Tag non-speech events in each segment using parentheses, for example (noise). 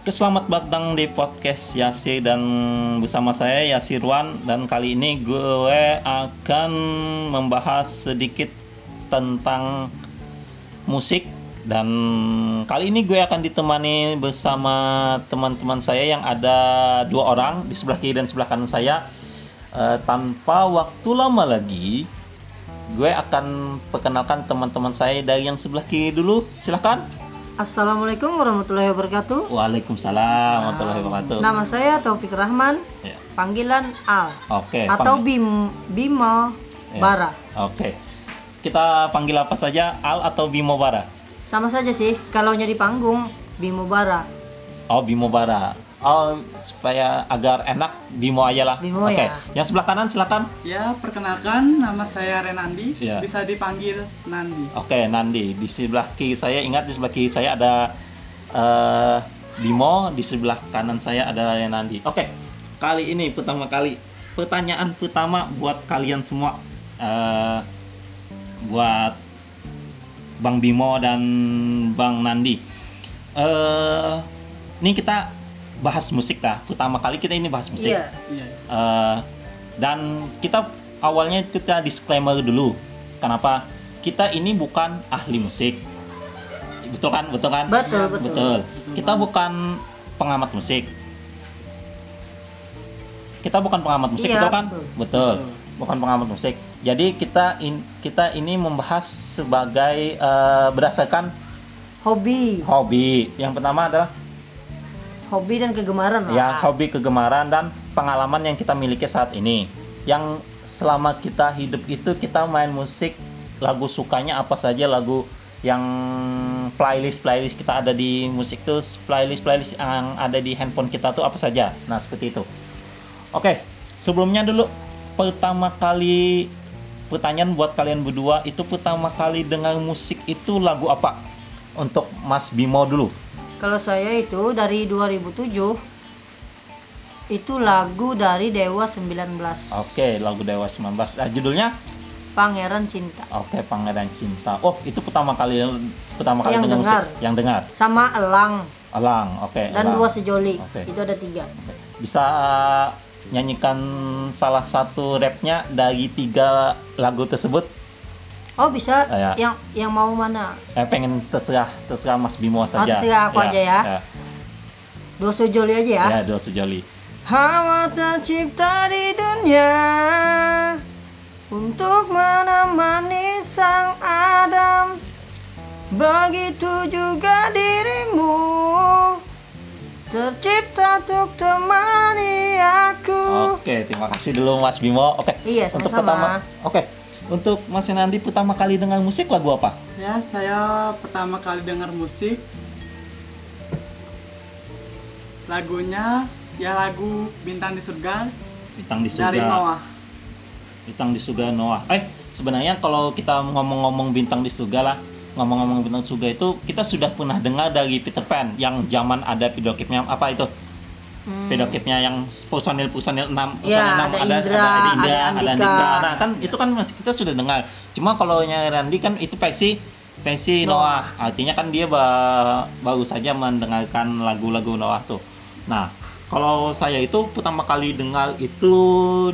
Oke, selamat datang di podcast Yasi dan bersama saya Yasirwan dan kali ini gue akan membahas sedikit tentang musik. Dan kali ini gue akan ditemani bersama teman-teman saya yang ada dua orang di sebelah kiri dan sebelah kanan saya. Eh, tanpa waktu lama lagi gue akan perkenalkan teman-teman saya dari yang sebelah kiri dulu. Silahkan Assalamualaikum warahmatullahi wabarakatuh. Waalaikumsalam warahmatullahi wabarakatuh Nama saya Taufik Rahman, Ya. panggilan Al Oke, atau panggil- Bim Bimo Ya. Bara. Oke. Kita panggil apa saja? Al atau Bimo Bara? Sama saja sih, kalau di panggung Bimo Bara. Oh, Bimo Bara. Oh, supaya agar enak Bimo aja lah. Bimo Oke. ya. Yang sebelah kanan silakan. Ya, perkenalkan nama saya Renandi, Ya. bisa dipanggil Nandi. Oke, Nandi. Di sebelah kiri saya ingat di sebelah kiri saya ada eh, Bimo, di sebelah kanan saya ada Nandi. Oke. Kali ini pertama kali pertanyaan pertama buat kalian semua eh, buat Bang Bimo dan Bang Nandi. Eh, ini kita bahas musik dah. Pertama kali kita ini bahas musik. Iya. Iya. Eh, dan kita awalnya kita disclaimer dulu. Kenapa? Kita ini bukan ahli musik. Betul kan? Betul kan? Betul, Iya, betul. Betul. Betul Kita banget. bukan pengamat musik. Kita bukan pengamat musik, Iya, betul kan? betul. Betul. Betul. Bukan pengamat musik. Jadi kita in- kita ini membahas sebagai eh, berdasarkan Hobi, hobi. Yang pertama adalah hobi dan kegemaran lah. ya hobi kegemaran dan pengalaman yang kita miliki saat ini. Yang selama kita hidup itu kita main musik lagu sukanya apa saja lagu yang playlist playlist kita ada di musik tuh playlist playlist yang ada di handphone kita tuh apa saja. Nah seperti itu. Oke sebelumnya dulu pertama kali pertanyaan buat kalian berdua itu pertama kali dengar musik itu lagu apa? Untuk Mas Bimo dulu Kalau saya itu dari 2007 itu lagu dari Dewa 19. Oke, lagu Dewa 19. Nah, judulnya Pangeran Cinta. Oke, Pangeran Cinta. Oh, itu pertama kali pertama kali Yang dengar dengar. musik yang dengar. Sama Elang Elang, oke. dan Elang. Dua Sejoli. Oke. Itu ada tiga. Bisa uh, nyanyikan salah satu rapnya dari tiga lagu tersebut? Oh bisa Ah, ya. yang yang mau mana? Eh, pengen terserah terserah Mas Bimo saja. terserah aku aja ya. Dua Sejoli aja ya. Ya, Dua Sejoli. Hawa tercipta di dunia untuk menemani sang Adam. Begitu juga dirimu tercipta untuk temani aku. Oke, terima kasih dulu Mas Bimo. Oke. Iya, Untuk sama-sama. pertama, oke. Untuk Mas Nandi pertama kali dengar musik lagu apa? Ya, saya pertama kali dengar musik lagunya ya lagu Bintang di Surga Bintang di surga. dari Noah. Bintang di surga Noah. Eh, sebenarnya kalau kita ngomong-ngomong bintang di surga lah, ngomong-ngomong bintang di surga itu kita sudah pernah dengar dari Peter Pan yang zaman ada video klipnya apa itu? Hmm. Video klipnya yang personil personil 6 Ya, personil 6 ada Indra, ada Indra, ada ada Andika. Andika. Nah, kan itu kan masih kita sudah dengar. Cuma kalau yang Randy kan itu versi versi Noah. Noah. Artinya kan dia ba- baru saja mendengarkan lagu-lagu Noah tuh. Nah, kalau saya itu pertama kali dengar itu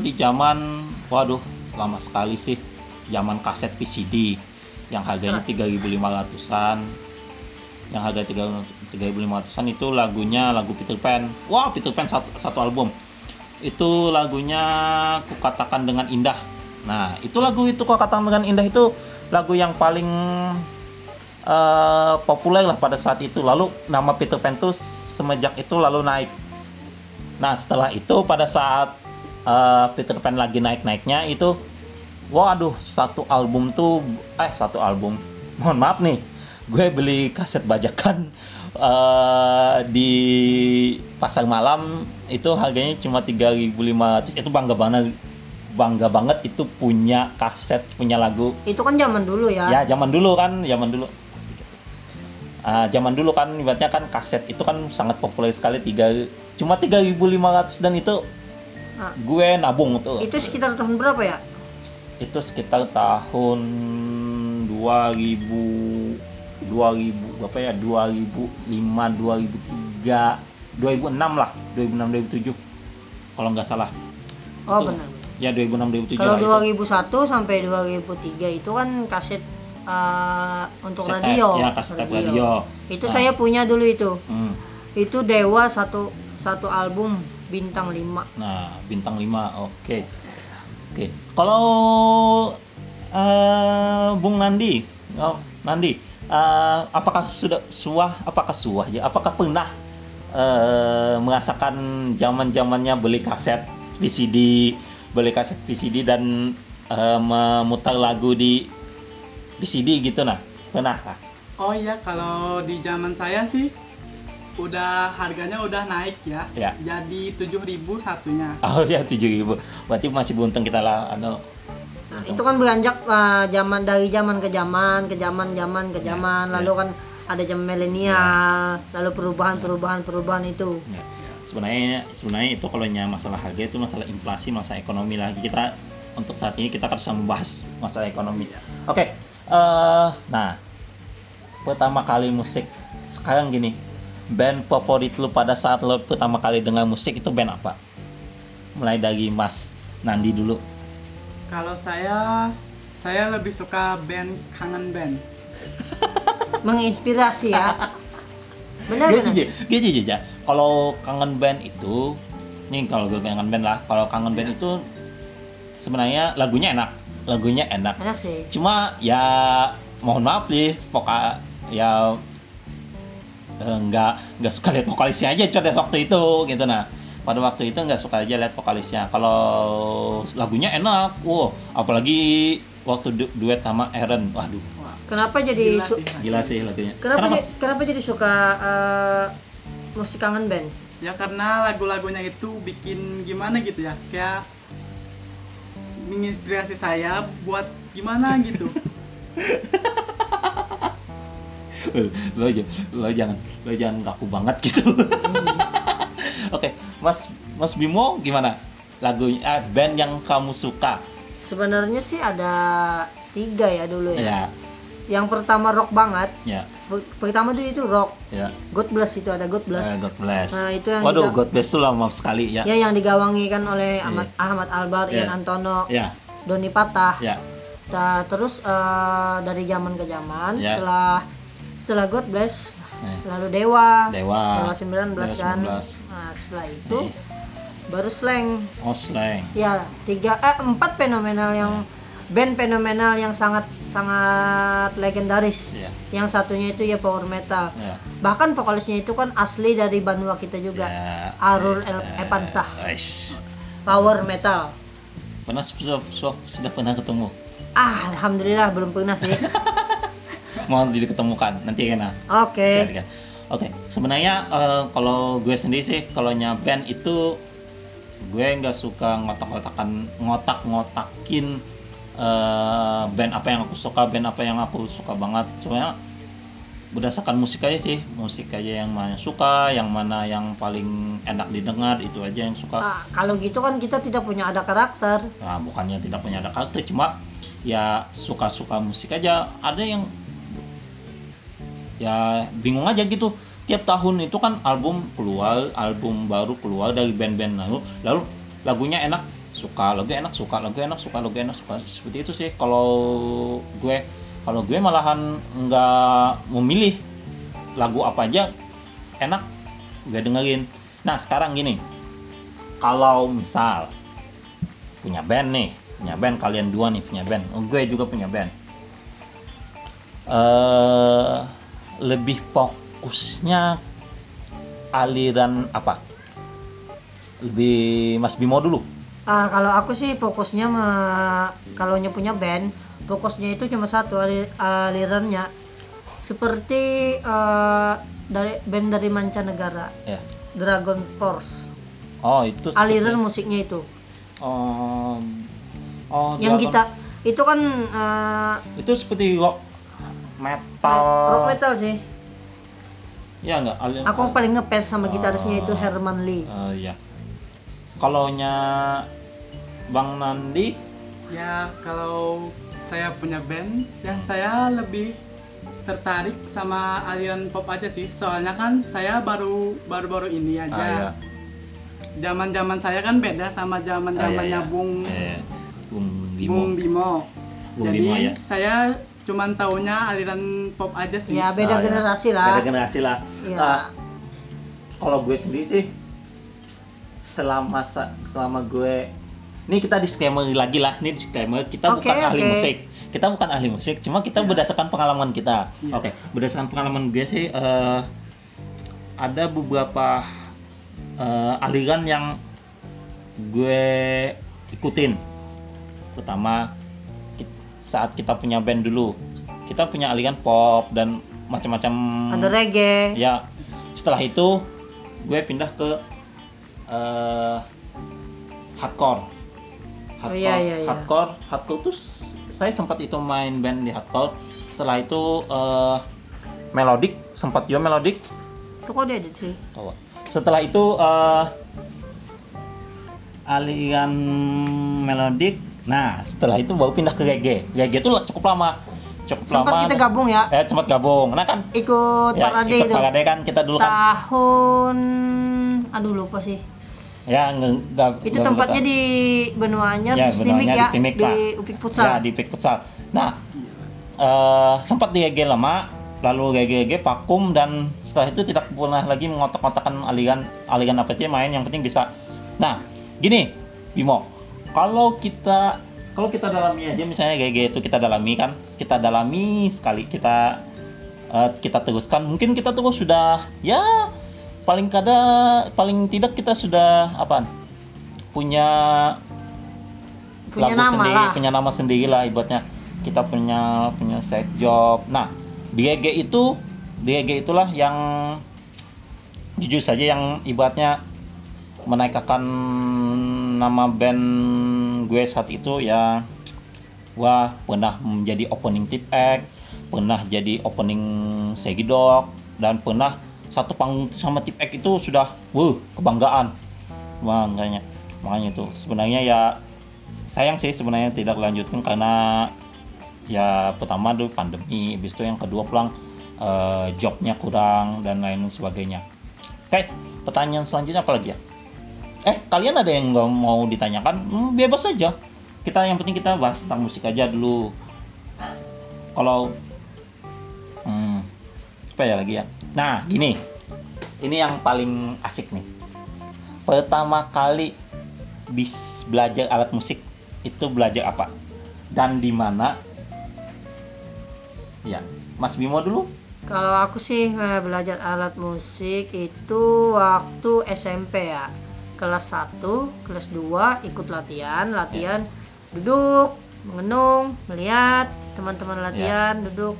di zaman waduh lama sekali sih zaman kaset PCD yang harganya 3.500-an yang harga 3.500-an itu lagunya lagu Peter Pan. Wah Peter Pan satu, satu album. Itu lagunya kukatakan dengan indah. Nah itu lagu itu kukatakan dengan indah itu lagu yang paling eh, populer lah pada saat itu. Lalu nama Peter Pan tuh semenjak itu lalu naik. Nah setelah itu pada saat eh, Peter Pan lagi naik-naiknya itu waduh satu album tuh eh satu album. Mohon maaf nih gue beli kaset bajakan eh, di pasar malam itu harganya cuma 3.500 itu bangga banget bangga banget itu punya kaset punya lagu Itu kan zaman dulu ya. ya zaman dulu kan zaman dulu Ah, zaman dulu kan ibaratnya kan kaset itu kan sangat populer sekali tiga cuma 3.500 dan itu Ah. gue nabung tuh Itu sekitar tahun berapa ya? itu sekitar tahun 2000 2000 berapa ya 2005 2003 2006 lah 2006 2007 kalau nggak salah Oh Itu. benar. ya 2006 2007 Kalau lah itu. 2001 sampai 2003 itu kan kaset eh, untuk Kaset radio. ya, kaset tape radio. Itu Nah. saya punya dulu itu. Hmm. Itu Dewa satu satu album bintang 5. Nah, bintang 5. Oke. Oke. Kalau eh, Bung Nandi, oh, Nandi, eh, apakah sudah suah, apakah suah ya? Apakah pernah eh, merasakan zaman-zamannya beli kaset VCD, beli kaset VCD dan eh, memutar lagu di VCD gitu nah? Pernah kah? Oh iya, kalau di zaman saya sih udah harganya udah naik ya. Ya. Jadi 7.000 satunya. Oh ya 7000. Berarti masih beruntung kita lah anu Nah, itu kan beranjak eh, zaman dari zaman ke zaman, ke zaman zaman ke Ya, zaman. ya. Lalu kan ada zaman milenial, lalu perubahan-perubahan perubahan itu. Ya. Sebenarnya sebenarnya itu kalau nya masalah harga itu masalah inflasi, masalah ekonomi lagi. Kita untuk saat ini kita harus membahas masalah ekonomi. Oke. eh, nah, pertama kali musik sekarang gini. Band favorit lu pada saat lu pertama kali dengar musik itu band apa? Mulai dari Mas Nandi dulu. Kalau saya saya lebih suka band kangen band. (laughs) Menginspirasi ya. Benar Gini benar. aja, gini aja. Kalau kangen band itu, nih kalau gue kangen band lah. Kalau kangen band itu sebenarnya lagunya enak, lagunya enak. Enak sih. Cuma ya mohon maaf nih, vokal ya eh, nggak nggak suka lihat vokalisnya aja coba waktu itu gitu nah. Pada waktu itu nggak suka aja lihat vokalisnya. Kalau lagunya enak, wow. Apalagi waktu du- duet sama Aaron, waduh, Kenapa jadi gila sih. gila sih lagunya. Kenapa Kenapa? di- kenapa jadi suka eh, musik kangen band? Ya karena lagu-lagunya itu bikin gimana gitu ya, kayak menginspirasi saya buat gimana gitu. (laughs) (laughs) lo, j- lo jangan lo jangan kaku banget gitu (laughs) oke mas mas Bimo gimana lagunya eh, band yang kamu suka Sebenarnya sih ada tiga ya dulu ya. ya Yang pertama rock banget. ya Per- Pertama dulu itu rock. ya God Bless itu ada God Bless. Eh, God bless Nah, itu yang waduh God bless tuh lama sekali ya Ya yang digawangi kan oleh Iya. Ahmad, Ahmad Albar, Iya. Ian Antono, ya Doni Patah. ya Nah, terus eh, dari zaman ke zaman Ya. setelah setelah God Bless Eh, lalu Dewa. Dewa Dewa 19 kan. 19. Nah, setelah itu Eh, baru Slang. oh slang Ya, tiga eh empat fenomenal yang band fenomenal yang sangat sangat legendaris. Iya. Yang satunya itu ya power metal. ya Bahkan vokalisnya itu kan asli dari Banua kita juga. ya Arul Eh, Evansah. guys. Power metal. pernah sudah, sudah pernah ketemu Ah, alhamdulillah belum pernah sih. (laughs) mau diketemukan nanti kan Oke. Kan. Oke, sebenarnya eh, kalau gue sendiri sih kalau band itu gue nggak suka ngotak-ngotakan ngotak-ngotakin eh, band apa yang aku suka, band apa yang aku suka banget. Sebenarnya berdasarkan musik aja sih, musik aja yang mana suka, yang mana yang paling enak didengar itu aja yang suka. Ah, kalau gitu kan kita tidak punya ada karakter. Nah, bukannya tidak punya ada karakter, cuma ya suka-suka musik aja. Ada yang ya bingung aja gitu. Tiap tahun itu kan album keluar, album baru keluar dari band-band lalu, lalu lagunya enak, suka, lagu enak, suka, lagu enak, suka, lagu enak, suka. Seperti itu sih kalau gue kalau gue malahan nggak memilih lagu apa aja enak gue dengerin. Nah, sekarang gini. Kalau misal punya band nih punya band kalian dua nih punya band oh, gue juga punya band eh lebih fokusnya aliran apa lebih Mas Bimo dulu Ah, kalau aku sih fokusnya mah kalau nya punya band, fokusnya itu cuma satu ali- alirannya. Seperti eh, dari band dari mancanegara, ya Dragon Force. oh itu seperti- Aliran musiknya itu. oh, oh yang Dragon- kita itu kan eh, itu seperti rock metal rock metal sih. ya enggak aliran Aku paling ngefans sama gitarisnya itu Oh. Herman Lee. Eh, ya kalau nya Bang Nandi ya kalau saya punya band, ya saya lebih tertarik sama aliran pop aja sih. Soalnya kan saya baru baru-baru ini Ah, aja. ya. Zaman-zaman saya kan beda sama zaman-zamannya Ah, iya, iya. Bung Eh, Bung Bimo. Bung Bimo. Bung Jadi Bimo, ya. saya cuman taunya aliran pop aja sih. ya beda Ah, ya. generasi lah Beda generasi lah. Iya. Ah, kalau gue sendiri sih selama selama gue ini kita disclaimer lagi lah ini disclaimer kita Oke, bukan ahli oke. musik kita bukan ahli musik cuma kita Iya. berdasarkan pengalaman kita Iya. oke berdasarkan pengalaman gue sih eh, ada beberapa eh, aliran yang gue ikutin pertama saat kita punya band dulu. Kita punya aliran pop dan macam-macam. Ada reggae. Ya. Setelah itu gue pindah ke eh, hardcore. Oh, hardcore iya, iya, iya. hardcore. Hardcore tuh saya sempat itu main band di hardcore. Setelah itu eh, melodic sempat juga melodic. Itu kok dia sih? Tahu. setelah itu eh, aliran melodic nah setelah itu baru pindah ke reggae reggae itu cukup lama. Cukup sempat lama. kita gabung ya? Eh sempat gabung. Nah kan? Ikut ya, parade ikut itu. Parade kan kita dulu kan. Tahun aduh lupa sih. Ya nge- nggak- itu tempatnya di benua anyar Ya, di Stimik ya? di Stimik, di. Upik ya Futsal di Pik Futsal. Nah eh sempat di reggae lama lalu reggae vakum dan setelah itu tidak pernah lagi mengotak-otakan aliran aliran apa aja main. Yang penting bisa. Nah gini Bimo kalau kita kalau kita dalami aja misalnya reggae itu kita dalami kan kita dalami sekali kita eh, kita teruskan. Mungkin kita terus sudah ya paling kada paling tidak kita sudah apa punya punya lagu nama sendiri, lah. punya nama sendiri lah ibaratnya. Kita punya punya side job. Nah, di EG itu di EG itulah yang jujur saja yang ibaratnya menaikkan nama band gue saat itu ya wah pernah menjadi opening tip act, pernah jadi opening Segidok dan pernah satu panggung sama tip act itu sudah wuh kebanggaan. Makanya makanya itu. Sebenarnya ya sayang sih sebenarnya tidak lanjutkan karena ya pertama dulu pandemi habis itu yang kedua pulang eh, jobnya kurang dan lain sebagainya. Oke pertanyaan selanjutnya apa lagi ya eh kalian ada yang nggak mau ditanyakan? Hmm, bebas saja kita yang penting kita bahas tentang musik aja dulu. Kalau hmm, apa ya lagi ya? Nah gini. Ini yang paling asik nih. Pertama kali bis belajar alat musik itu belajar apa? Dan di mana? Ya Mas Bimo dulu. Kalau aku sih eh, belajar alat musik itu waktu SMP ya. Kelas 1, kelas 2 ikut latihan, latihan duduk, mengenung, melihat teman-teman latihan, duduk.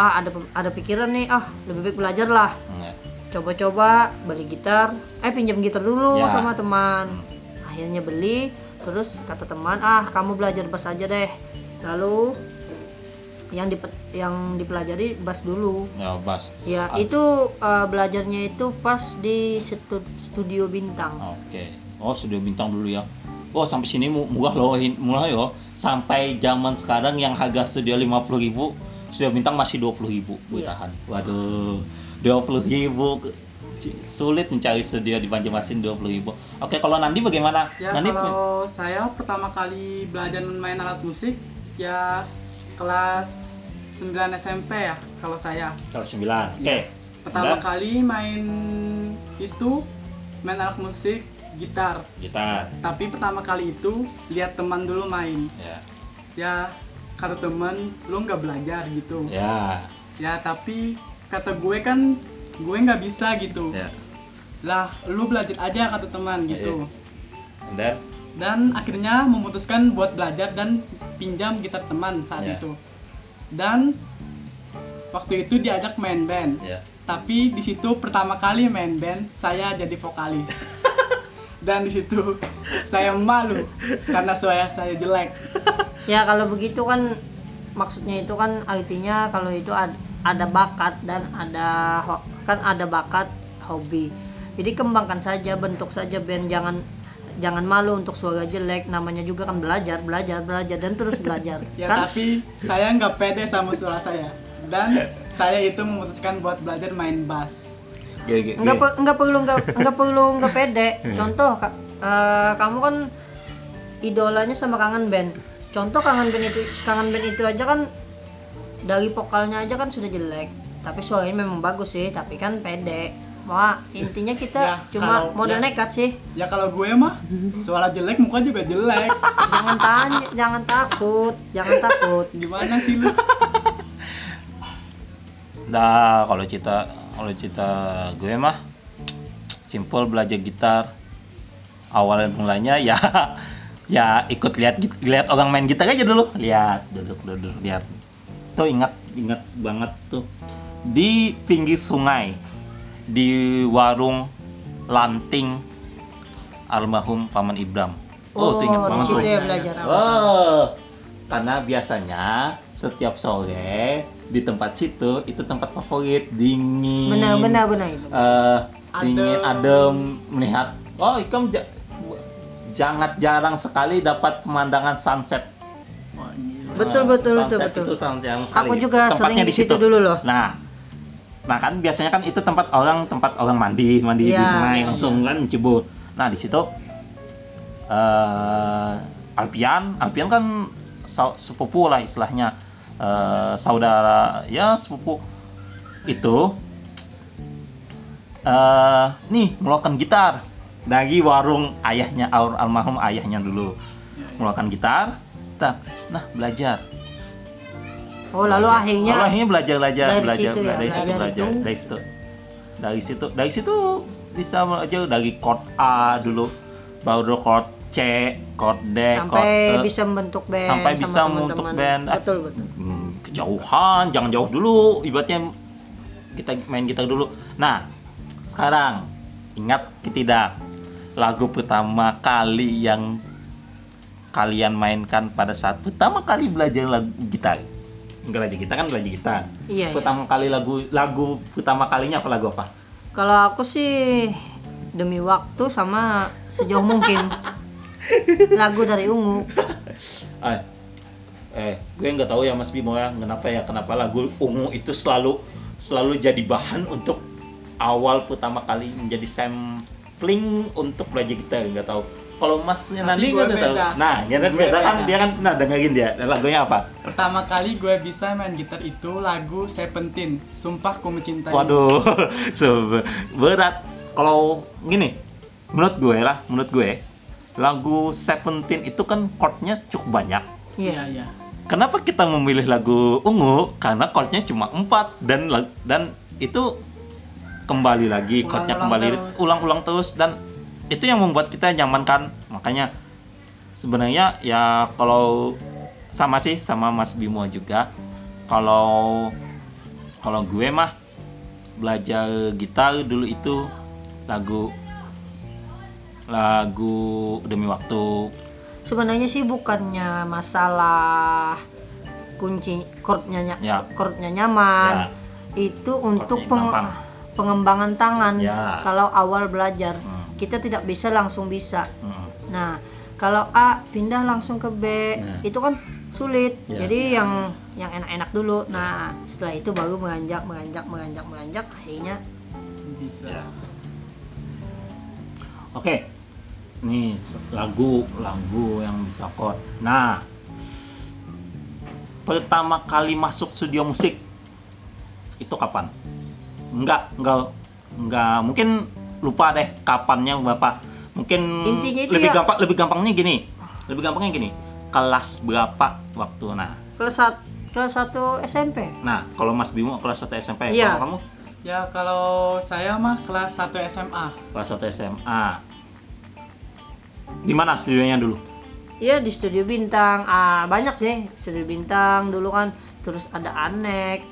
Ah, ada ada pikiran nih, ah, lebih baik belajar lah. Enggak. Coba-coba beli gitar, eh pinjam gitar dulu Ya. sama teman. Akhirnya beli, terus kata teman, "Ah, kamu belajar bass aja deh." Lalu yang dipe- yang dipelajari bass dulu. ya Bas Ya, Ah. itu uh, belajarnya itu pas di situ- studio bintang. oke oh sudah bintang dulu ya Oh sampai sini mu- murah loh, murah yo. Sampai zaman sekarang yang harga studio 50.000 ribu, studio bintang masih 20.000 ribu Iya. bertahan. Waduh, 20.000 ribu sulit mencari studio di Banjarmasin 20.000 ribu. Oke, kalau Nandi bagaimana? Ya Nandi kalau saya pertama kali belajar main alat musik ya kelas 9 SMP ya kalau saya. Kalau 9. Oke. Pertama Dan kali main itu main alat musik gitar. gitar. Tapi pertama kali itu lihat teman dulu main. Ya. Ya kata teman lu nggak belajar gitu. Ya. Ya tapi kata gue kan gue nggak bisa gitu. Ya. Lah lu belajar aja kata teman gitu. Dan dan akhirnya memutuskan buat belajar dan pinjam gitar teman saat Ya. itu dan waktu itu diajak main band ya. tapi di situ pertama kali main band saya jadi vokalis (laughs) dan di situ saya malu karena suara saya jelek Ya, kalau begitu kan maksudnya itu kan artinya kalau itu ad- ada bakat dan ada ho- kan ada bakat hobi. Jadi kembangkan saja, bentuk saja band jangan jangan malu untuk suara jelek namanya juga kan belajar belajar belajar dan terus belajar (laughs) Ya kan? tapi saya nggak pede sama suara saya. Dan saya itu memutuskan buat belajar main bass. Oke, oke, nggak perlu nggak nggak perlu nggak pede. (laughs) Contoh Kak, eh, kamu kan idolanya sama kangen band. Contoh kangen band itu kangen band itu aja kan dari vokalnya aja kan sudah jelek. Tapi suaranya memang bagus sih tapi kan pede Wah, intinya kita Ya, cuma kalau- modal ya. nekat sih. Ya kalau gue mah suara jelek muka juga jelek. (laughs) Jangan tanya, jangan takut, jangan takut. Gimana sih lu? Nah, kalau cita kalau cita gue mah simple belajar gitar. Awalnya mulanya ya (laughs) ya ikut lihat lihat orang main gitar aja dulu. Lihat, duduk duduk lihat. Tuh ingat ingat banget tuh di pinggir sungai di warung lanting almarhum paman Ibram. Oh, tuh ingat banget tuh. ya. Oh, karena biasanya setiap sore di tempat situ itu tempat favorit dingin. Benar, benar, benar itu. Eh, dingin, Adem. adem, melihat. Oh, ikam ja- jangan jarang sekali dapat pemandangan sunset. Betul, betul, betul, sunset betul. itu sangat jarang sekali. Aku juga Tempatnya sering di situ dulu loh. Nah, nah kan biasanya kan itu tempat orang tempat orang mandi mandi di Iya, sungai iya, langsung kan cebur. Nah di situ eh Alpian, Alpian kan sepupu lah istilahnya eh, saudara ya sepupu itu eh nih meluangkan gitar dari warung ayahnya al- almarhum ayahnya dulu meluangkan gitar. Nah, nah belajar Oh, lalu akhirnya Lalu akhirnya belajar belajar dari belajar situ ya, dari situ belajar belajar dari situ dari situ dari situ bisa belajar dari chord A dulu baru chord C chord D chord sampai E. bisa membentuk band Sampai sama bisa membentuk band. Ah. Betul, betul. Hmm, kejauhan jangan jauh dulu ibaratnya kita main gitar dulu nah sekarang ingat tidak lagu pertama kali yang kalian mainkan pada saat pertama kali belajar lagu gitar belajar gitar kan belajar gitar Iya, iya. pertama kali lagu lagu pertama kalinya apa lagu apa Kalau aku sih demi waktu sama sejauh mungkin (laughs) lagu dari Ungu. eh, eh gue nggak tahu ya Mas Bimo ya kenapa ya kenapa lagu ungu itu selalu selalu jadi bahan untuk awal pertama kali menjadi sampling untuk belajar gitar nggak tahu kalau Masnya gue nggak tahu nah nyata Gue beda. Kan dia kan pernah dengerin dia. Dan lagunya apa? Pertama kali gue bisa main gitar itu lagu Seventeen, Sumpah Ku Mencintai. waduh (laughs) so, berat. Kalau gini menurut gue lah menurut gue lagu Seventeen itu kan chordnya cukup banyak. Iya, Iya. iya. Kenapa kita memilih lagu ungu? Karena chordnya cuma empat. Dan dan itu kembali lagi chordnya Ulang-ulang kembali terus. ulang-ulang terus. Dan itu yang membuat kita nyaman kan makanya sebenarnya ya kalau sama sih sama Mas Bimo juga kalau kalau gue mah belajar gitar dulu itu lagu lagu demi waktu Sebenarnya sih bukannya masalah kunci chordnya nya- Ya. chordnya nyaman. Ya. Itu untuk peng- pengembangan tangan Ya. kalau awal belajar. Hmm. Kita tidak bisa langsung bisa. Mm. Nah, kalau A pindah langsung ke B, Nah. itu kan sulit. Ya. Jadi yang yang enak-enak dulu. Nah, setelah itu baru menganjak, menganjak, menganjak, menganjak, akhirnya Bisa. Ya. Oke, nih s- lagu lagu yang bisa chord. Nah, pertama kali masuk studio musik itu kapan? Enggak, enggak, enggak. Mungkin lupa deh kapannya berapa. Mungkin Intinya itu lebih ya- gampang, lebih gampangnya gini. Lebih gampangnya gini. Kelas berapa waktu? Nah, kelas sat kelas 1 SMP. nah kalau Mas Bimo kelas 1 SMP, Iya. kalau kamu Ya kalau saya mah kelas 1 SMA. kelas 1 SMA. Di mana studionya dulu? Iya di studio bintang. Ah, banyak sih studio bintang dulu kan. Terus ada anek.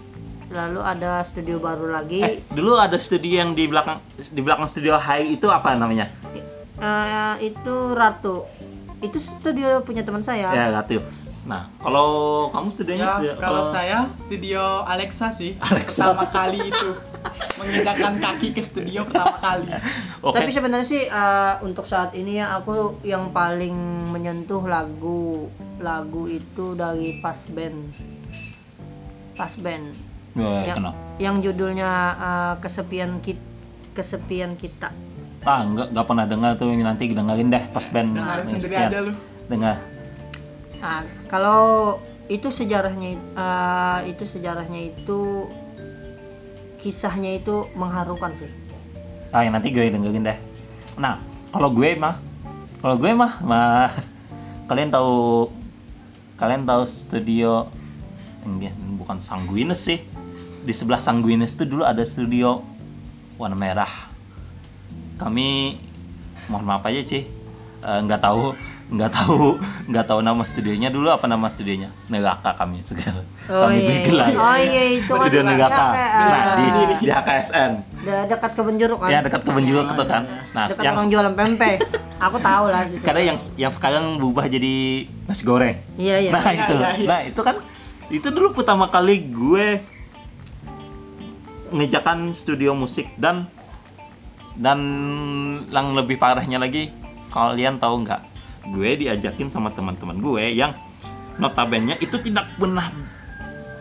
Lalu ada studio baru lagi. Eh, dulu ada studio yang di belakang di belakang studio High itu apa namanya? Eh, itu Ratu. Itu studio punya teman saya. Ya, Ratu. Nah, kalau kamu studionya Ya, studio, kalau saya studio Alexa sih. Alexa. Pertama kali itu menginjakkan kaki ke studio pertama kali. (laughs) Oke. Tapi sebenarnya sih eh, untuk saat ini ya aku yang paling menyentuh lagu lagu itu dari Pas Band. Pas Band. Ya, yang, kenapa? yang judulnya eh, kesepian kita kesepian kita. Ah, enggak enggak pernah dengar tuh nanti dengerin deh pas band. Dengarin ini sendiri aja lu. Dengar. Nah, kalau itu sejarahnya eh, itu sejarahnya itu kisahnya itu mengharukan sih. Ah, yang nanti gue dengerin deh. Nah, kalau gue mah, kalau gue mah, mah (laughs) kalian tahu, kalian tahu studio, enggak, bukan Sanguines sih. Di sebelah Sanguines itu dulu ada studio warna merah. Kami, mohon maaf aja sih, eh, nggak tahu, nggak tahu, nggak tahu nama studionya dulu apa nama studionya. Neraka kami segala. Oh kami iya, bergelar. iya. Oh iya itu kan Studio Neraka. ya, kayak, Nah, di, di HKSN. de- dekat kebun jeruk kan. Ya dekat kebun Iya, gitu kan. iya. Nah, dekat yang orang jualan pempek. Aku tahu lah situ. kadang yang yang sekarang berubah jadi nasi goreng. Iya iya. Nah, Iya, itu. iya, iya. Nah, itu kan itu dulu pertama kali gue ngejakan studio musik dan dan yang lebih parahnya lagi kalian tahu nggak? Gue diajakin sama teman-teman gue yang notabene itu tidak pernah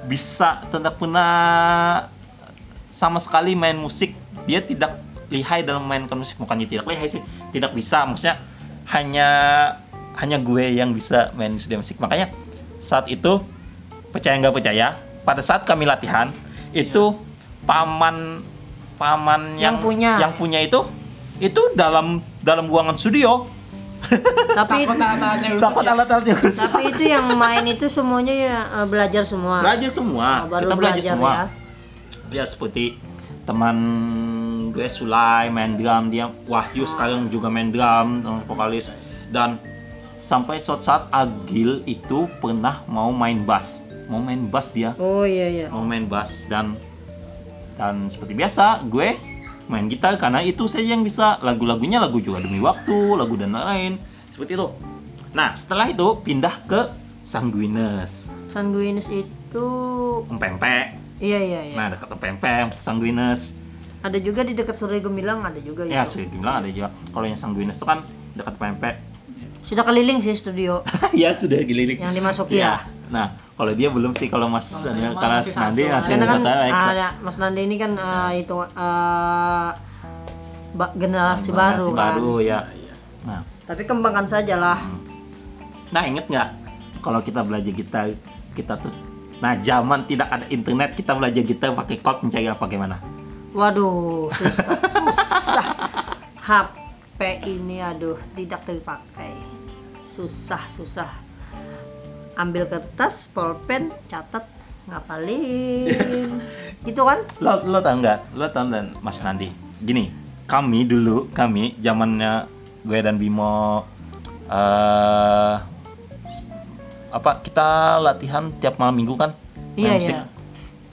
bisa tidak pernah sama sekali main musik. Dia tidak lihai dalam mainkan musik. Bukannya tidak lihai sih tidak bisa. Maksudnya hanya hanya gue yang bisa main studio musik. Makanya saat itu percaya nggak percaya pada saat kami latihan itu paman paman Yang yang, punya. yang punya itu itu dalam dalam ruangan studio Tapi (laughs) Takut alatnya rusak takut ya. alat-alatnya rusak tapi itu yang main itu semuanya ya eh, belajar semua. belajar semua Oh, baru kita belajar belajar semua ya. ya seperti teman gue Sulai main drum dia Wahyu sekarang juga main drum teman vokalis dan sampai suatu saat Agil itu pernah mau main bass mau main bass dia Oh iya iya. mau main bass dan dan seperti biasa gue main gitar karena itu saja yang bisa lagu-lagunya lagu juga demi waktu lagu dan lain seperti itu. Nah setelah itu pindah ke Sanguines Sanguines itu empempek iya iya iya. nah dekat empempek Sanguines Ada juga di dekat Surya Gemilang ada juga ya itu. saya bilang ada juga. Kalau yang Sanguines itu kan dekat empempek Sudah keliling sih studio. (laughs) Ya sudah gilirik yang dimasuki ya ya. Nah kalau dia belum sih kalau mas mah kalau masih Nandi masih Karena kan kata ekstra. ada Mas Nanda ini kan eh, itu eh, ba- generasi baru Generasi kan. baru ya Iya. nah Tapi kembangkan saja lah. Nah inget nggak kalau kita belajar gitar kita tuh Nah zaman tidak ada internet kita belajar gitar pakai chord mencari apa gimana? Waduh, susah, susah. HP ini aduh tidak terpakai. Susah, susah. Ambil kertas, pulpen, catat, ngapalin. (laughs) gitu kan? Lo lo tau nggak? Lo tau dan Mas Nandi? Gini, kami dulu kami zamannya gue dan Bimo eh apa kita latihan tiap malam minggu kan? Iya, musik. iya.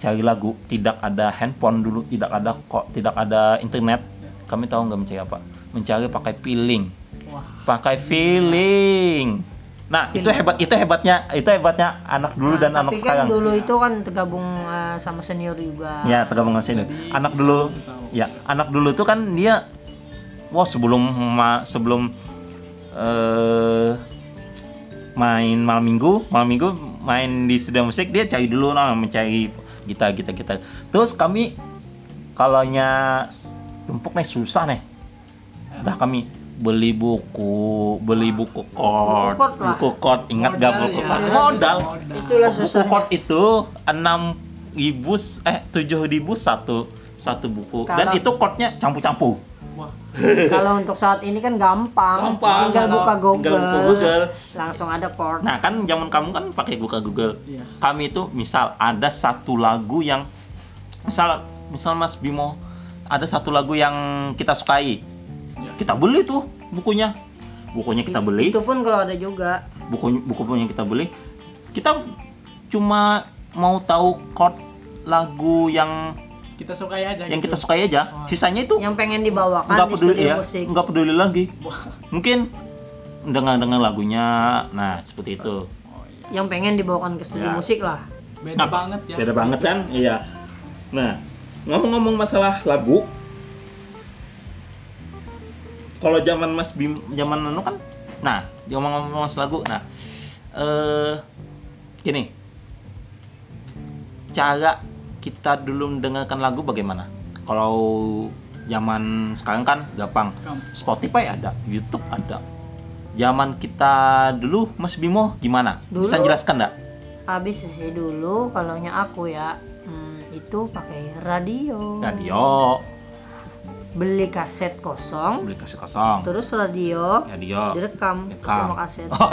Cari lagu, tidak ada handphone dulu, tidak ada kok, tidak ada internet. Kami tahu nggak mencari apa? Mencari pakai feeling. Wah. pakai feeling. Nah, itu Feeling. hebat, itu hebatnya, itu hebatnya anak dulu Nah, dan anak kan sekarang. dulu itu kan tergabung eh, sama senior juga. Ya, tergabung sama sini. Jadi Anak dulu, ya, anak dulu tuh kan dia, wah sebelum ma- sebelum eh main malam minggu, malam minggu main di studio musik dia cari dulu nah mencari gitar gitar gitar. Terus kami kalau nya tumpuk nih susah nih. Dah kami beli buku, beli buku lah. buku chord, ingat gak Modal buku ya. Modal. Itulah buku susahnya. chord itu enam ribu eh tujuh ribu satu satu buku dan Kalau- itu chordnya campur-campur. Kalau untuk saat ini kan gampang, Gampang, tinggal kalau buka Google, tinggal buka Google. langsung ada chord. Nah kan zaman kamu kan pakai buka Google. Iya. Kami itu misal ada satu lagu yang misal misal Mas Bimo ada satu lagu yang kita sukai. Kita beli tuh bukunya. Bukunya kita beli, Itu pun kalau ada juga. buku buku yang kita beli, kita cuma mau tahu chord lagu yang Kita sukai aja yang gitu. kita sukai aja. Oh. Sisanya itu Yang pengen dibawakan nggak di peduli studio ya, musik. nggak peduli lagi. Mungkin dengar-dengar lagunya, nah seperti itu. Oh, iya. yang pengen dibawakan ke studio Ya. musik lah Beda Nah, banget ya. Beda banget kan? Iya. Nah, ngomong-ngomong masalah lagu, kalau zaman Mas Bim, zaman anu kan, nah, ngomong-ngomong masalah lagu, nah, eh, gini, cara kita dulu mendengarkan lagu bagaimana? Kalau zaman sekarang kan gampang. Spotify ada, YouTube ada. Zaman kita dulu, Mas Bimo gimana? Bisa Dulu? jelaskan nggak? habis sih dulu kalau aku ya hmm, itu pakai radio Radio, beli kaset kosong. Beli kaset kosong. terus radio radio direkam. Rekam sama kaset. (laughs) Oh,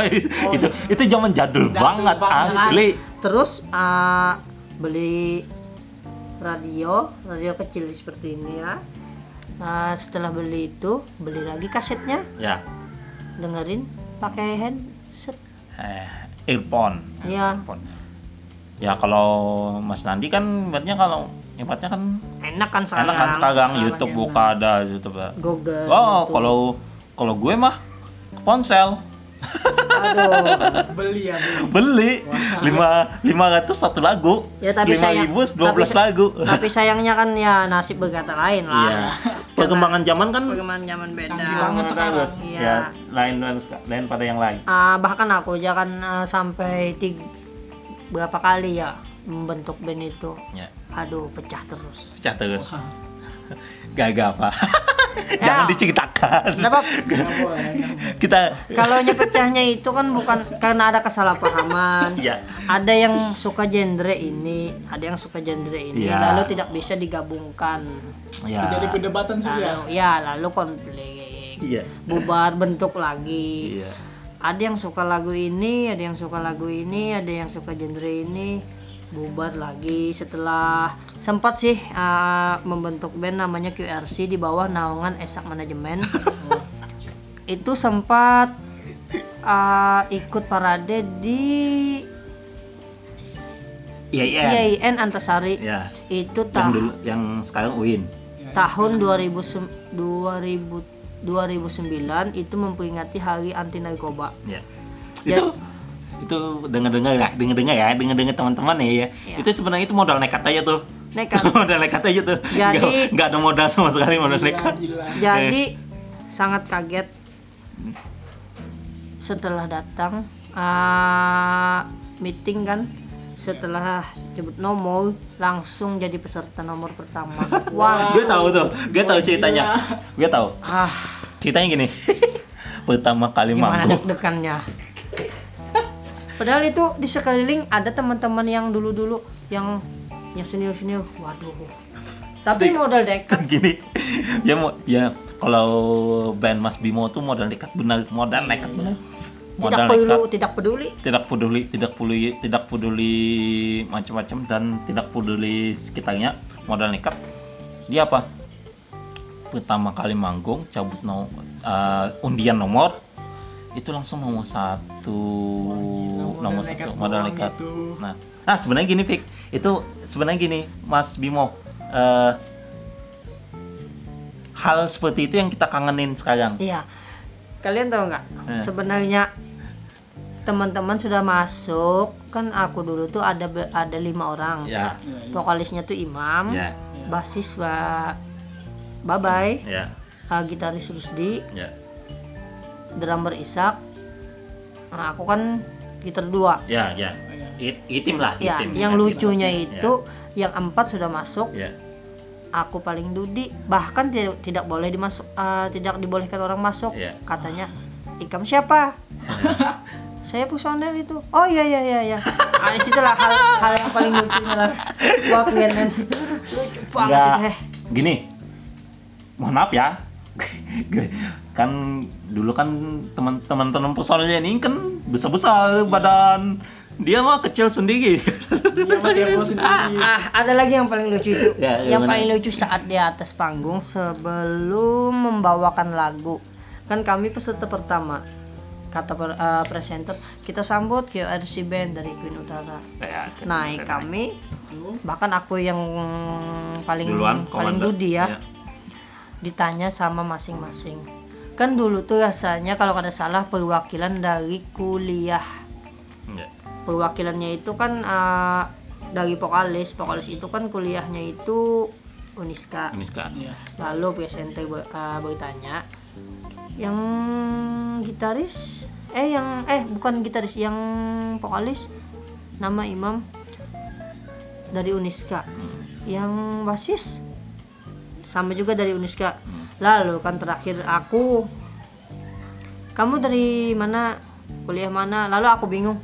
itu itu zaman jadul, Jadul banget banget. asli. Terus ah, beli radio. Radio kecil seperti ini ya. Nah, setelah beli itu beli lagi kasetnya. Ya. Dengerin pakai handset. Eh, earphone. Iya. Earphone. ya kalau Mas Nandi kan ibaratnya kalau ibaratnya kan enak kan sekarang enak kan sekarang sekarang YouTube enak. buka ada YouTube ya. Google oh kalau kalau gue mah ke ponsel aduh Beli ya beli. beli Wah. lima lima ratus satu lagu Ya, tapi lima ribu dua belas tapi- lagu tapi sayangnya kan ya nasib berkata lain lah iya perkembangan zaman kan perkembangan zaman beda banget sekarang. bagus. Iya. ya lain lain lain pada yang lain Ah, bahkan aku jangan ah, sampai tiga, berapa kali ya membentuk band itu ya. aduh pecah terus. Pecah terus. Wah, (laughs) gagal pak. (laughs) Jangan Ya. diceritakan. Kenapa? (laughs) kita kalau pecahnya itu kan bukan karena ada kesalahpahaman. Ya ada yang suka genre ini ada yang suka genre ini Iya. lalu tidak bisa digabungkan. Ya Jadi perdebatan sih ya. lalu ya? lalu konflik iya. Bubar bentuk lagi. Iya. Ada yang suka lagu ini ada yang suka lagu ini ada yang suka genre ini bubar lagi setelah sempat sih uh, membentuk band namanya QRC di bawah naungan Esak Manajemen. (laughs) Itu sempat uh, ikut parade di iya iya. IAIN Antasari. Ya itu yang dulu yang sekarang Uin tahun 2000 sem- 2000 2009 itu memperingati Hari Anti Narkoba. ya Ya. Itu itu dengar dengar ya dengar dengar ya dengar dengar teman-teman ya, ya. Iya. itu sebenarnya itu modal nekat aja tuh. Nekat. (laughs) modal nekat aja tuh. Jadi- nggak, nggak ada modal sama sekali modal Gila, nekat. gila. Jadi sangat kaget. Setelah datang ah, meeting kan setelah sebut nomor langsung jadi peserta nomor pertama. (laughs) Wah, gue tahu tuh gue tahu ceritanya. gue tahu. Ah. Ceritanya gini. (laughs) Pertama kali gimana manggung deg-degannya. Padahal itu di sekeliling ada teman-teman yang dulu-dulu yang yang senior-senior. Waduh. Tapi modal dekat. (laughs) gini. Ya mau ya kalau band Mas Bimo tuh modal nekat benar modal nekat benar Tidak modal perlu, nekat. tidak peduli. tidak peduli tidak peduli tidak peduli macam-macam dan tidak peduli sekitarnya. Modal nekat. Dia apa? Pertama kali manggung cabut no, uh, undian nomor itu langsung nomor satu Modal nomor satu modal nekat itu. nah nah sebenarnya gini Fik itu sebenarnya gini Mas Bimo eh, hal seperti itu yang kita kangenin sekarang Iya. Kalian tahu nggak? Eh. Sebenarnya teman-teman sudah masuk kan aku dulu tuh ada ada lima orang. ya Ya, ya. Vokalisnya tuh Imam, ya basis Ba Babay, ya uh, gitaris Rusdi, ya drummer Isak. Nah, aku kan gitar dua. ya ya ya. It- itim lah Ya, itim yang Ya, lucunya itim. itu yang empat sudah masuk, ya aku paling dudi. Bahkan tidak tidak boleh dimasuk, uh, tidak dibolehkan orang masuk. Iya. Katanya, Ikam siapa? (laughs) saya personel itu oh iya iya iya iya ah di situlah hal hal yang paling lucunya lah wah kalian lucu banget Nggak, itu eh gini mohon maaf ya kan dulu kan teman-teman teman personelnya ini kan besar-besar badan. Dia mah kecil sendiri. Dia mah (laughs) sendiri. ah ada lagi yang paling lucu itu Ya, yang paling lucu saat di atas panggung sebelum membawakan lagu. Kan kami peserta pertama kata per- eh, presenter kita sambut QRC band dari Queen Utara. Ya, naik kami bahkan aku yang paling duluan paling komandan. dudi ya. ditanya sama masing-masing kan dulu tuh rasanya kalau ada salah perwakilan dari kuliah. Ya. perwakilannya itu kan eh, dari vokalis. Vokalis itu kan kuliahnya itu Uniska. Uniska. Iya. lalu presenter ber- eh, bertanya yang gitaris? Eh yang eh bukan gitaris yang vokalis? Nama Imam dari Uniska. Hmm. yang basis? Sama juga dari Uniska. Hmm. Lalu kan terakhir aku kamu dari mana? Kuliah mana? Lalu aku bingung.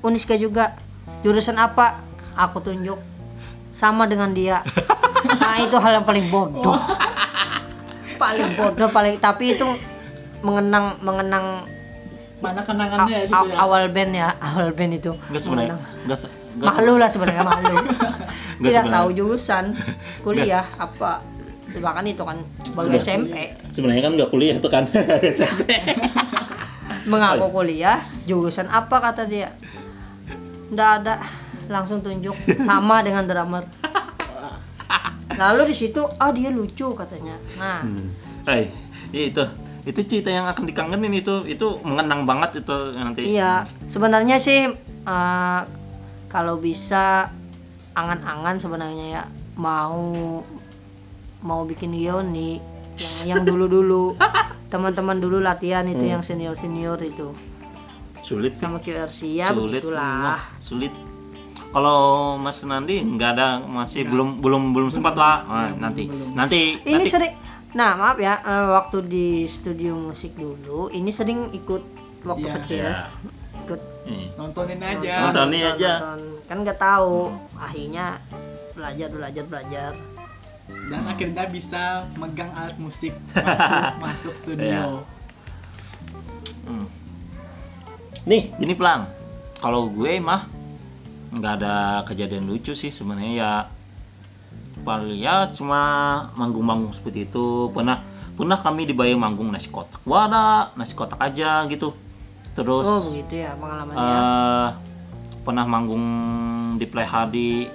Uniska juga. Jurusan apa? Aku tunjuk. Sama dengan dia. (laughs) Nah itu hal yang paling bodoh. Paling bodoh paling tapi itu mengenang mengenang Mana a- kenangannya ya situ a- ya? awal band ya (laughs) awal band itu. Enggak sebenarnya. Enggak se- malu lah sebenarnya malu. (laughs) Tidak tahu jurusan kuliah apa bahkan itu kan baru Sebenarnya. SMP Sebenarnya kan enggak kuliah itu kan. SMP. (laughs) mengaku kuliah jurusan apa kata dia nggak ada langsung tunjuk sama dengan drummer lalu di situ ah dia lucu katanya nah Hmm. Hai, ya itu itu cerita yang akan dikangenin itu itu mengenang banget itu nanti. iya sebenarnya sih eh, kalau bisa angan-angan sebenarnya ya mau mau bikin Yoni yang (laughs) yang dulu-dulu teman-teman dulu latihan itu Hmm. yang senior-senior itu Sulit sih. sama QRC ya sulit begitulah Wah, sulit kalau Mas Nandi nggak ada masih belum belum belum sempat lah Nah, nanti belum. nanti ini nanti sering nah maaf ya eh, waktu di studio musik dulu ini sering ikut waktu Iya. kecil Ya. ikut Nih. Nontonin nonton, aja. Nontonin nonton, aja. nonton. kan nggak tahu akhirnya belajar belajar belajar Dan akhirnya bisa megang alat musik masuk, (laughs) masuk studio. Hmm. Nih, gini pelang. Kalau gue mah nggak ada kejadian lucu sih sebenarnya ya. Paling ya cuma manggung-manggung seperti itu. Pernah pernah kami dibayar manggung nasi kotak. Wadah, nasi kotak aja gitu. Terus oh begitu ya pengalamannya eh pernah manggung di Play Hardy,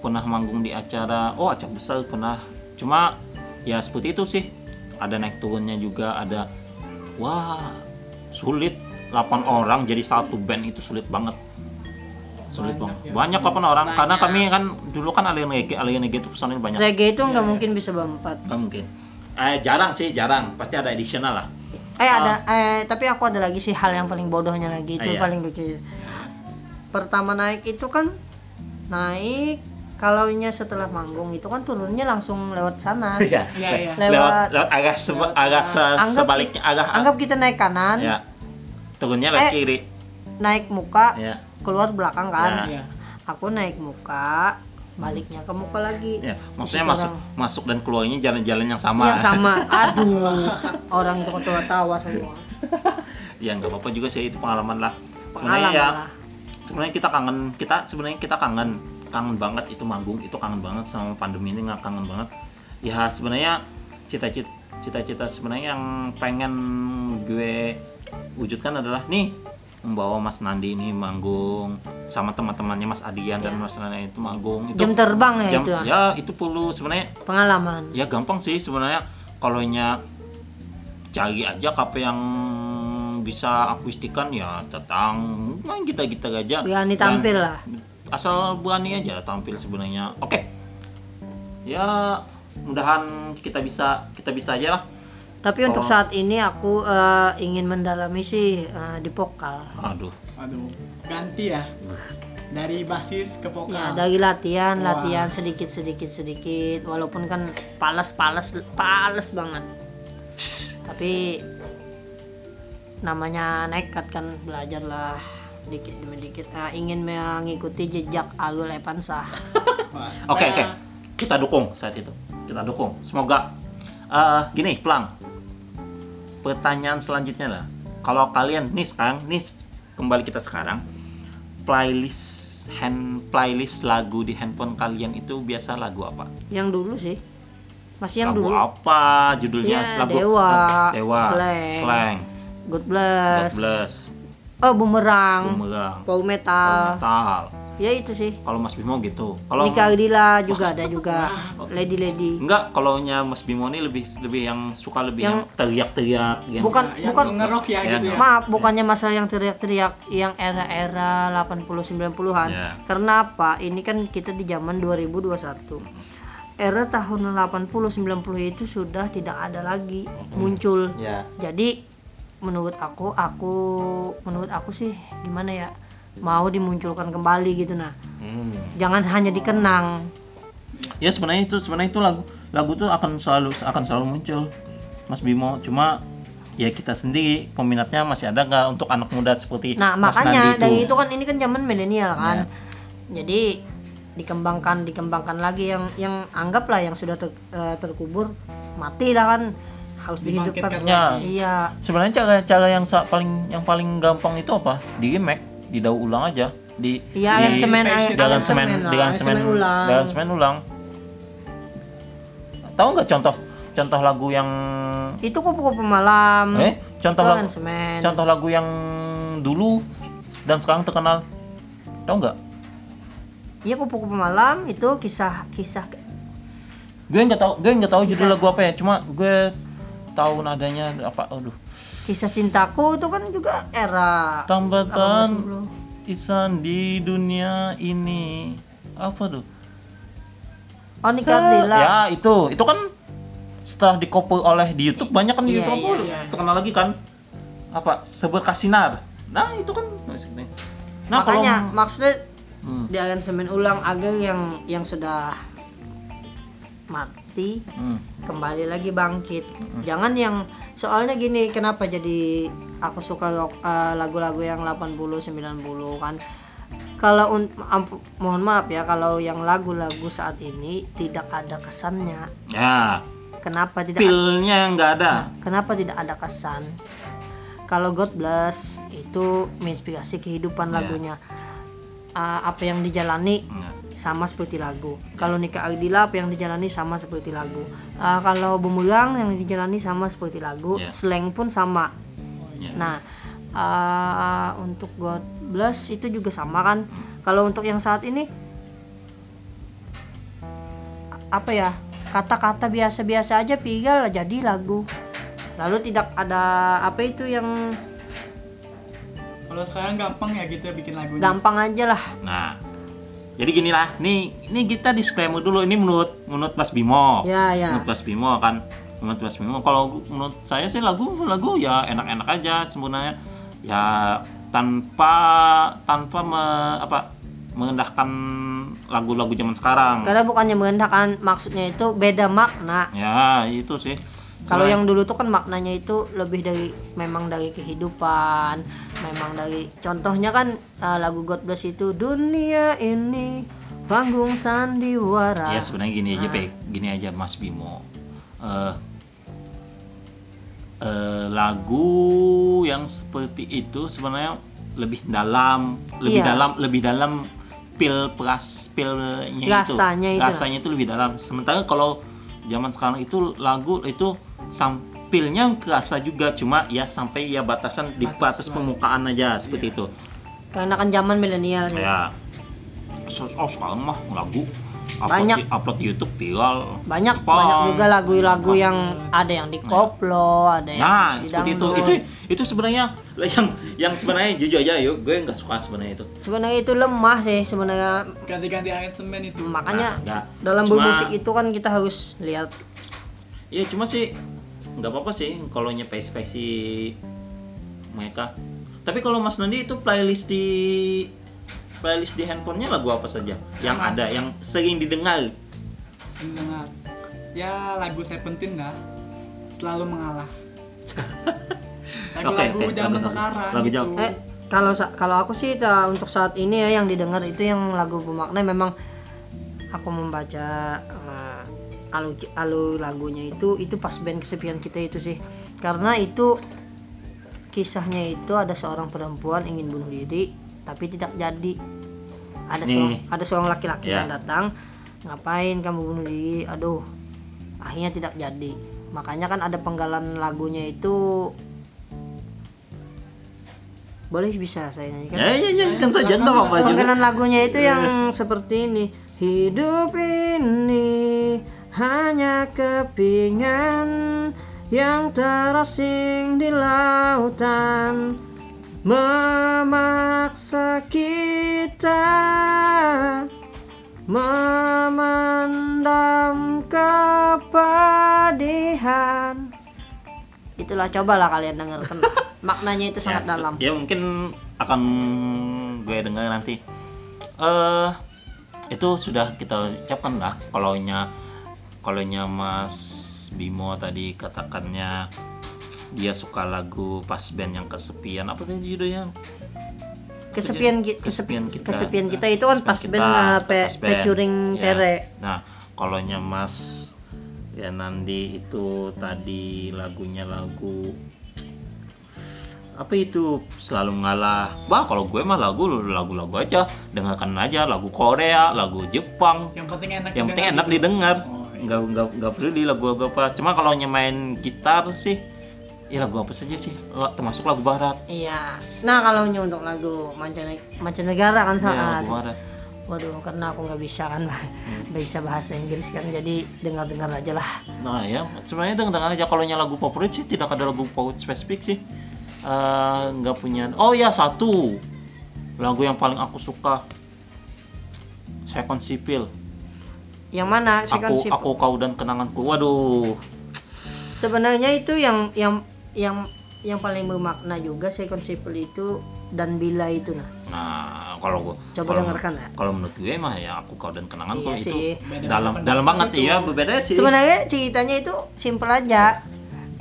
pernah manggung di acara, oh acara besar pernah. Cuma ya seperti itu sih. Ada naik turunnya juga, ada wah sulit 8 orang jadi satu band itu sulit banget. Sulit Banyak banget. ya. Banyak 8 orang karena Banyak. kami kan dulu kan alien reggae, alien reggae itu personil banyak. reggae itu nggak iya. mungkin bisa berempat Nggak mungkin. Eh jarang sih, jarang. Pasti ada additional lah. eh ada eh tapi aku ada lagi sih hal yang paling bodohnya lagi itu iya. paling lucu pertama naik itu kan naik kalau setelah manggung itu kan turunnya langsung lewat sana (laughs) Iya. Iya, iya. Lewat- Lewat, lewat agak seba, lewat, agak uh, se- anggap- sebaliknya agak anggap kita naik kanan ya. Turunnya lewat Eh, kiri. naik muka Ya. keluar belakang kan Iya. aku naik muka baliknya ke muka lagi Ya, maksudnya situ masuk orang- masuk dan keluarnya jalan-jalan yang sama. yang sama (laughs) aduh orang itu ketawa-tawa semua (laughs) ya nggak apa-apa juga sih itu pengalaman lah. Sebenarnya pengalaman ya, lah sebenarnya kita kangen, kita sebenarnya kita kangen, kangen banget itu manggung, itu kangen banget sama pandemi ini nggak kangen banget. Ya sebenarnya cita-cita cita-cita sebenarnya yang pengen gue wujudkan adalah nih membawa Mas Nandi ini manggung sama teman-temannya Mas Adian dan Ya. Mas Nandi itu manggung. Itu jam terbang ya jam- itu ya itu perlu sebenarnya pengalaman. Ya gampang sih sebenarnya. Kalau nya cari aja kafe yang bisa akustikan ya tetang main kita kita aja berani Dan tampil lah asal berani aja tampil sebenarnya oke ya mudahan kita bisa kita bisa aja lah tapi untuk Oh. saat ini aku eh, ingin mendalami sih eh, di vokal aduh Aduh, ganti ya. Dari basis ke ya vokal. dari latihan Wah. latihan sedikit sedikit sedikit walaupun kan palas palas banget tapi namanya nekat kan belajar lah dikit demi dikit Nah, ingin mengikuti jejak Alul Evansa. Wah, (laughs) oke oke. Kita dukung saat itu. Kita dukung. Semoga eh gini pelang pertanyaan selanjutnya lah. Kalau kalian nih sekarang nih kembali kita sekarang. Playlist hand playlist lagu di handphone kalian itu biasa lagu apa? Yang dulu sih. Masih yang lagu dulu. apa judulnya? Ya, lagu Dewa, Dewa. Slang. Slang. God God Bless, Bless oh Bumerang, Bumerang. Power Metal, Metal. Ya itu sih. Kalau Mas Bimo gitu. Kalau Nika Ardila juga ada juga. (laughs) Lady lady enggak, kalau nya Mas Bimo ini lebih lebih yang suka lebih yang, Yang- teriak-teriak yang bukan Nah, yang bukan ngerok ya, Ya, gitu ya. maaf bukannya masalah yang teriak-teriak yang era-era 80 90-an Ya. karena apa? Ini kan kita di zaman 2021 era tahun 80 90 itu sudah tidak ada lagi. Muncul. Ya. jadi menurut aku aku menurut aku sih gimana ya mau dimunculkan kembali gitu nah Hmm. jangan hanya dikenang Ya sebenarnya itu sebenarnya itu lagu lagu tuh akan selalu akan selalu muncul Mas Bimo. Cuma ya kita sendiri peminatnya masih ada nggak untuk anak muda seperti nah Mas makanya Nandi dari itu kan ini kan zaman milenial kan Ya. jadi dikembangkan dikembangkan lagi yang yang anggaplah yang sudah ter- eh, terkubur mati lah kan harus dihidupkan Ya. iya Sebenarnya cara cara yang paling yang paling gampang itu apa? Di remake, didaur ulang aja. Di iya yang semen dengan semen, dengan semen, ulang dengan semen ulang. Tahu nggak contoh contoh lagu yang itu kupu-kupu malam eh contoh lagu semen contoh lagu yang dulu dan sekarang terkenal. Tahu nggak? iya kupu-kupu malam itu kisah kisah Gue nggak tahu, gue nggak tahu judul lagu apa ya. Cuma gue tahu nadanya apa. Aduh. kisah cintaku itu kan juga era Tambatan 80. Isan di dunia ini apa tuh? oh Nika Ardila Ya itu, itu kan setelah di oleh di YouTube banyak kan di Iya, YouTube iya, iya. terkenal lagi kan apa seberkas sinar. Nah itu kan musiknya. Nah makanya kalau maksudnya Hmm, di semen ulang agar yang yang sudah mati hmm, kembali lagi bangkit. Jangan yang soalnya gini, kenapa jadi aku suka eh, lagu-lagu yang 80 90 kan. Kalau un- ampu- mohon maaf ya kalau yang lagu-lagu saat ini tidak ada kesannya. ya Kenapa tidak pilnya nggak ada. kenapa tidak ada kesan? Kalau God Bless itu menginspirasi kehidupan Ya. lagunya. Eh, apa yang dijalani sama seperti lagu. Kalau Nika Ardila apa yang dijalani sama seperti lagu. Ah, kalau Bumerang yang dijalani sama seperti lagu. Ya. Slang pun sama. ya. Nah, ah, untuk God Bless itu juga sama kan. Kalau untuk yang saat ini apa ya? Kata-kata biasa-biasa aja pigal lah jadi lagu. Lalu tidak ada apa itu yang Kalau sekarang gampang ya gitu ya bikin lagunya. gampang aja lah. Nah, jadi gini lah, nih, ini kita disclaimer dulu. Ini menurut menurut Mas Bimo. Ya, ya. Menurut Mas Bimo kan, menurut Mas Bimo. Kalau menurut saya sih lagu lagu ya enak-enak aja sebenarnya. Ya tanpa tanpa me- apa merendahkan lagu-lagu zaman sekarang. Karena bukannya merendahkan maksudnya itu beda makna. Ya itu sih. Kalau yang dulu tuh kan maknanya itu lebih dari memang dari kehidupan, memang dari contohnya kan uh, lagu God Bless itu dunia ini panggung sandiwara. Ya sebenarnya gini aja, Nah. Pe. gini aja Mas Bimo. Eh eh, lagu yang seperti itu sebenarnya lebih dalam, lebih Iya. dalam, lebih dalam pil plus pilnya itu. Rasanya itu lebih dalam. Sementara kalau zaman sekarang itu lagu itu sampilnya kerasa juga cuma ya sampai ya batasan di Batas permukaan aja seperti Iya. itu. Karena kan zaman milenial. Ya. So, oh, sekarang mah lagu upload Banyak. di, upload di YouTube viral. Banyak Jepang. banyak juga lagu-lagu yang ada yang dikoplo, ada yang Nah, seperti itu. Itu itu sebenarnya yang yang sebenarnya jujur aja yuk, gue nggak suka sebenarnya itu. Sebenarnya itu lemah sih sebenarnya. Ganti-ganti aransemen itu. Makanya Nah, dalam Cuma- bermusik itu kan kita harus lihat Iya, cuma sih nggak apa-apa sih kalau nyepesi mereka. Tapi kalau Mas Nandi itu playlist di playlist di handphonenya lagu apa saja yang Apa? ada yang sering didengar? Mendengar. Ya lagu Seventeen dah. Selalu mengalah. (laughs) Lagu-lagu Oke, oke, zaman lagu- sekarang. lagu gitu. jauh. Eh, kalau sa- kalau aku sih ta- untuk saat ini ya yang didengar itu yang lagu bermakna memang aku membaca alu alu lagunya itu itu pas band kesepian kita itu sih. Karena itu kisahnya itu ada seorang perempuan ingin bunuh diri tapi tidak jadi. Ada Nih. seorang ada seorang laki-laki Ya. yang datang ngapain kamu bunuh diri? Aduh akhirnya tidak jadi. Makanya kan ada penggalan lagunya itu. Boleh bisa saya nyanyikan? Ya ya ya kan saja juga. Panggilan lagunya itu yang seperti ini. Hidup ini hanya kepingan yang terasing di lautan Memaksa kita memendam kepedihan. Itulah cobalah kalian dengarkan (laughs) Maknanya itu sangat ya, dalam. Ya mungkin akan gue dengar nanti. Eh itu sudah kita ucapkan lah kalaunya kalaunya Mas Bimo tadi katakannya dia suka lagu pas band yang kesepian apa tadi judulnya kesepian ki- Kesepian kesepian kita. kita, kesepian kita itu kan pas band kita, uh, pe, featuring Ya. Tere Nah, kalaunya Mas ya Nandi itu tadi lagunya lagu apa itu selalu ngalah. Wah, kalau gue mah lagu lagu-lagu aja, dengarkan aja lagu Korea, lagu Jepang. Yang penting enak. Yang penting didengar enak didengar. Oh. Nggak nggak nggak perlu di lagu-lagu apa. Cuma kalau main gitar sih ya lagu apa saja sih, termasuk lagu barat. iya nah kalau untuk lagu mancane- mancanegara kan Ya, sama lagu barat. waduh karena aku nggak bisa kan (laughs) bisa bahasa Inggris kan jadi dengar dengar aja lah Nah ya, sebenarnya dengan aja kalau lagu favorit sih tidak ada lagu favorit spesifik sih. Eh, nggak punya. Oh ya satu lagu yang paling aku suka. Second Sipil. Yang mana second Aku ship aku kau dan kenanganku. Waduh. sebenarnya itu yang yang yang yang paling bermakna juga second sipil itu dan bila itu nah Nah kalau gua Coba kalau- dengarkan, ya. Kalau menurut gue mah ya aku kau dan kenanganku Iya itu sih. Beda dalam dalam banget itu. iya berbeda sih. sebenarnya ceritanya itu simple aja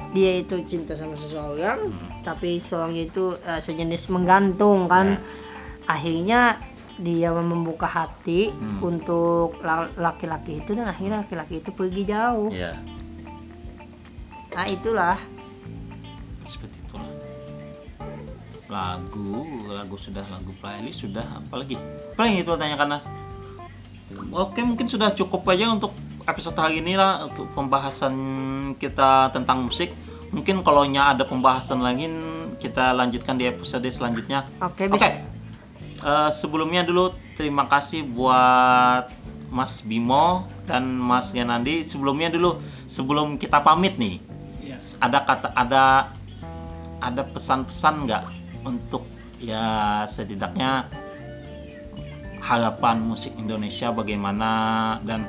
dia itu cinta sama seseorang Hmm. tapi seorang itu eh, sejenis menggantung kan akhirnya dia membuka hati Hmm. untuk la- laki-laki itu dan akhirnya laki-laki itu pergi jauh Iya, nah itulah seperti itulah. Lagu, lagu sudah, lagu playlist sudah, apalagi? Apa yang itu tanyakan? Oke, mungkin sudah cukup aja untuk episode hari ini lah untuk pembahasan kita tentang musik. Mungkin kalau nya ada pembahasan lagi kita lanjutkan di episode selanjutnya. oke Oke. bisa Eh, sebelumnya dulu terima kasih buat Mas Bimo dan Mas Genandi. Sebelumnya dulu sebelum kita pamit nih, Yes. ada kata ada ada pesan-pesan nggak untuk ya setidaknya harapan musik Indonesia bagaimana dan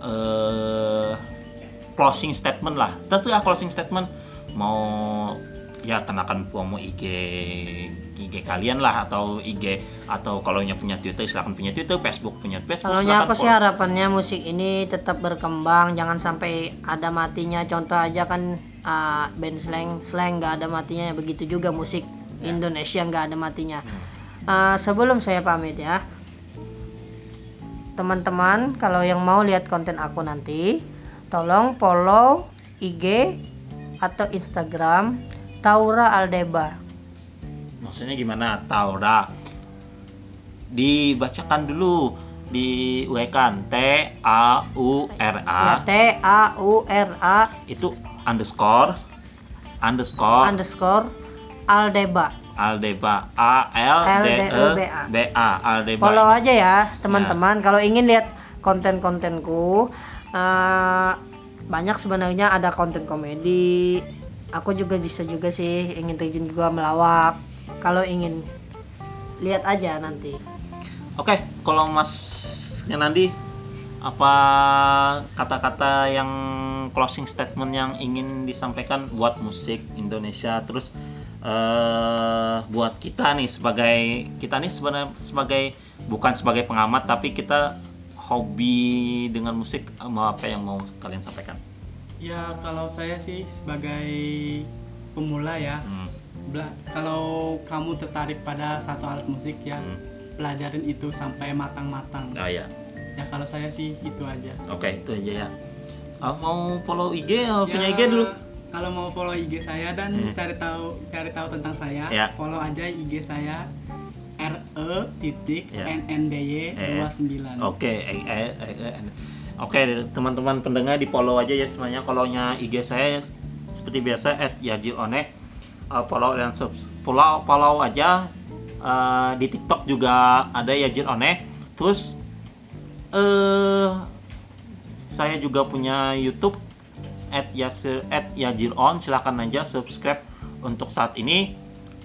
eh closing statement lah terserah closing statement mau ya kenakan promo IG IG kalian lah atau IG atau kalau nya punya Twitter silakan punya Twitter Facebook punya Facebook Kalau aku sih harapannya musik ini tetap berkembang, jangan sampai ada matinya. Contoh aja kan uh, band slang, slang nggak ada matinya. Begitu juga musik Indonesia nggak ada matinya. Uh, sebelum saya pamit ya, teman-teman kalau yang mau lihat konten aku nanti, tolong follow IG atau Instagram Taura Aldeba. Maksudnya gimana tahu dah dibacakan dulu diuraikan T A U R A Ya, T A U R A itu underscore underscore underscore Aldeba. Aldeba A L D E. B A Aldeba Follow aja ya teman-teman. Kalau ingin lihat konten-kontenku, eh, banyak sebenarnya ada konten komedi. Aku juga bisa juga sih ingin terjun juga melawak. Kalau ingin lihat aja nanti. Oke, kalau Mas Yanandi apa kata-kata yang closing statement yang ingin disampaikan buat musik Indonesia terus eh buat kita nih sebagai kita nih sebenarnya sebagai bukan sebagai pengamat tapi kita hobi dengan musik mau apa yang mau kalian sampaikan? Ya kalau saya sih sebagai pemula ya, Hmm, kalau kamu tertarik pada satu alat musik ya, hmm. pelajarin itu sampai matang-matang. Ah ya, Ya kalau saya sih itu aja. oke itu aja ya. Ah, mau follow IG, oh, punya Ya, IG dulu. Kalau mau follow IG saya dan Hmm. cari tahu cari tahu tentang saya, Ya. follow aja IG saya re titik Ya. nndy Eh. 29. Oke, eh, eh, eh, eh. oke teman-teman pendengar di follow aja ya semuanya. Kalau nya IG saya seperti biasa at Yajil One. Uh, follow dan subs follow follow aja. Uh, di TikTok juga ada Yajin One. Terus eh saya juga punya YouTube at Yasir at Yajir On silahkan aja subscribe untuk saat ini.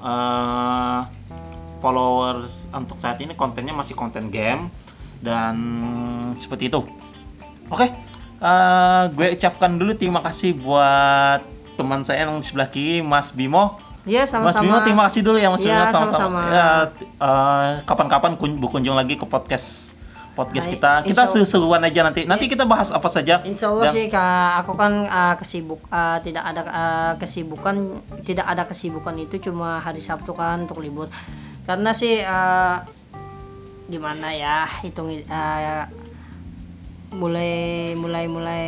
Eh, followers untuk saat ini kontennya masih konten game dan seperti itu. Oke eh, gue ucapkan dulu terima kasih buat teman saya yang di sebelah kiri Mas Bimo. Iya, Mas sama-sama. Bimo terima kasih dulu ya Mas Bimo. Sama-sama. sama-sama. ya eh, kapan-kapan kun- berkunjung lagi ke podcast podcast kita. Kita seru-seruan aja nanti. Nanti kita bahas apa saja. Insya Allah Dan- sih kak, aku kan uh, kesibuk, uh, tidak ada uh, kesibukan, tidak ada kesibukan itu cuma hari Sabtu kan untuk libur. Karena sih uh, gimana ya hitung uh, mulai mulai mulai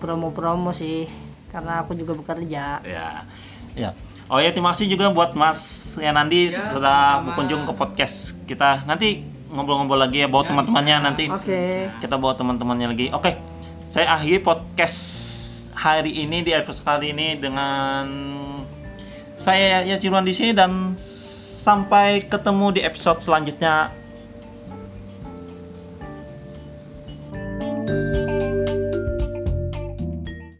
promo-promo sih, karena aku juga bekerja. ya ya oh ya terima kasih juga buat Mas Yanandi Ya, sudah sama-sama. berkunjung ke podcast kita nanti ngobrol-ngobrol lagi ya bawa Ya, teman-temannya bisa. nanti Oke. kita bawa teman-temannya lagi oke saya akhiri podcast hari ini di episode kali ini dengan saya ya Ciruan di sini dan sampai ketemu di episode selanjutnya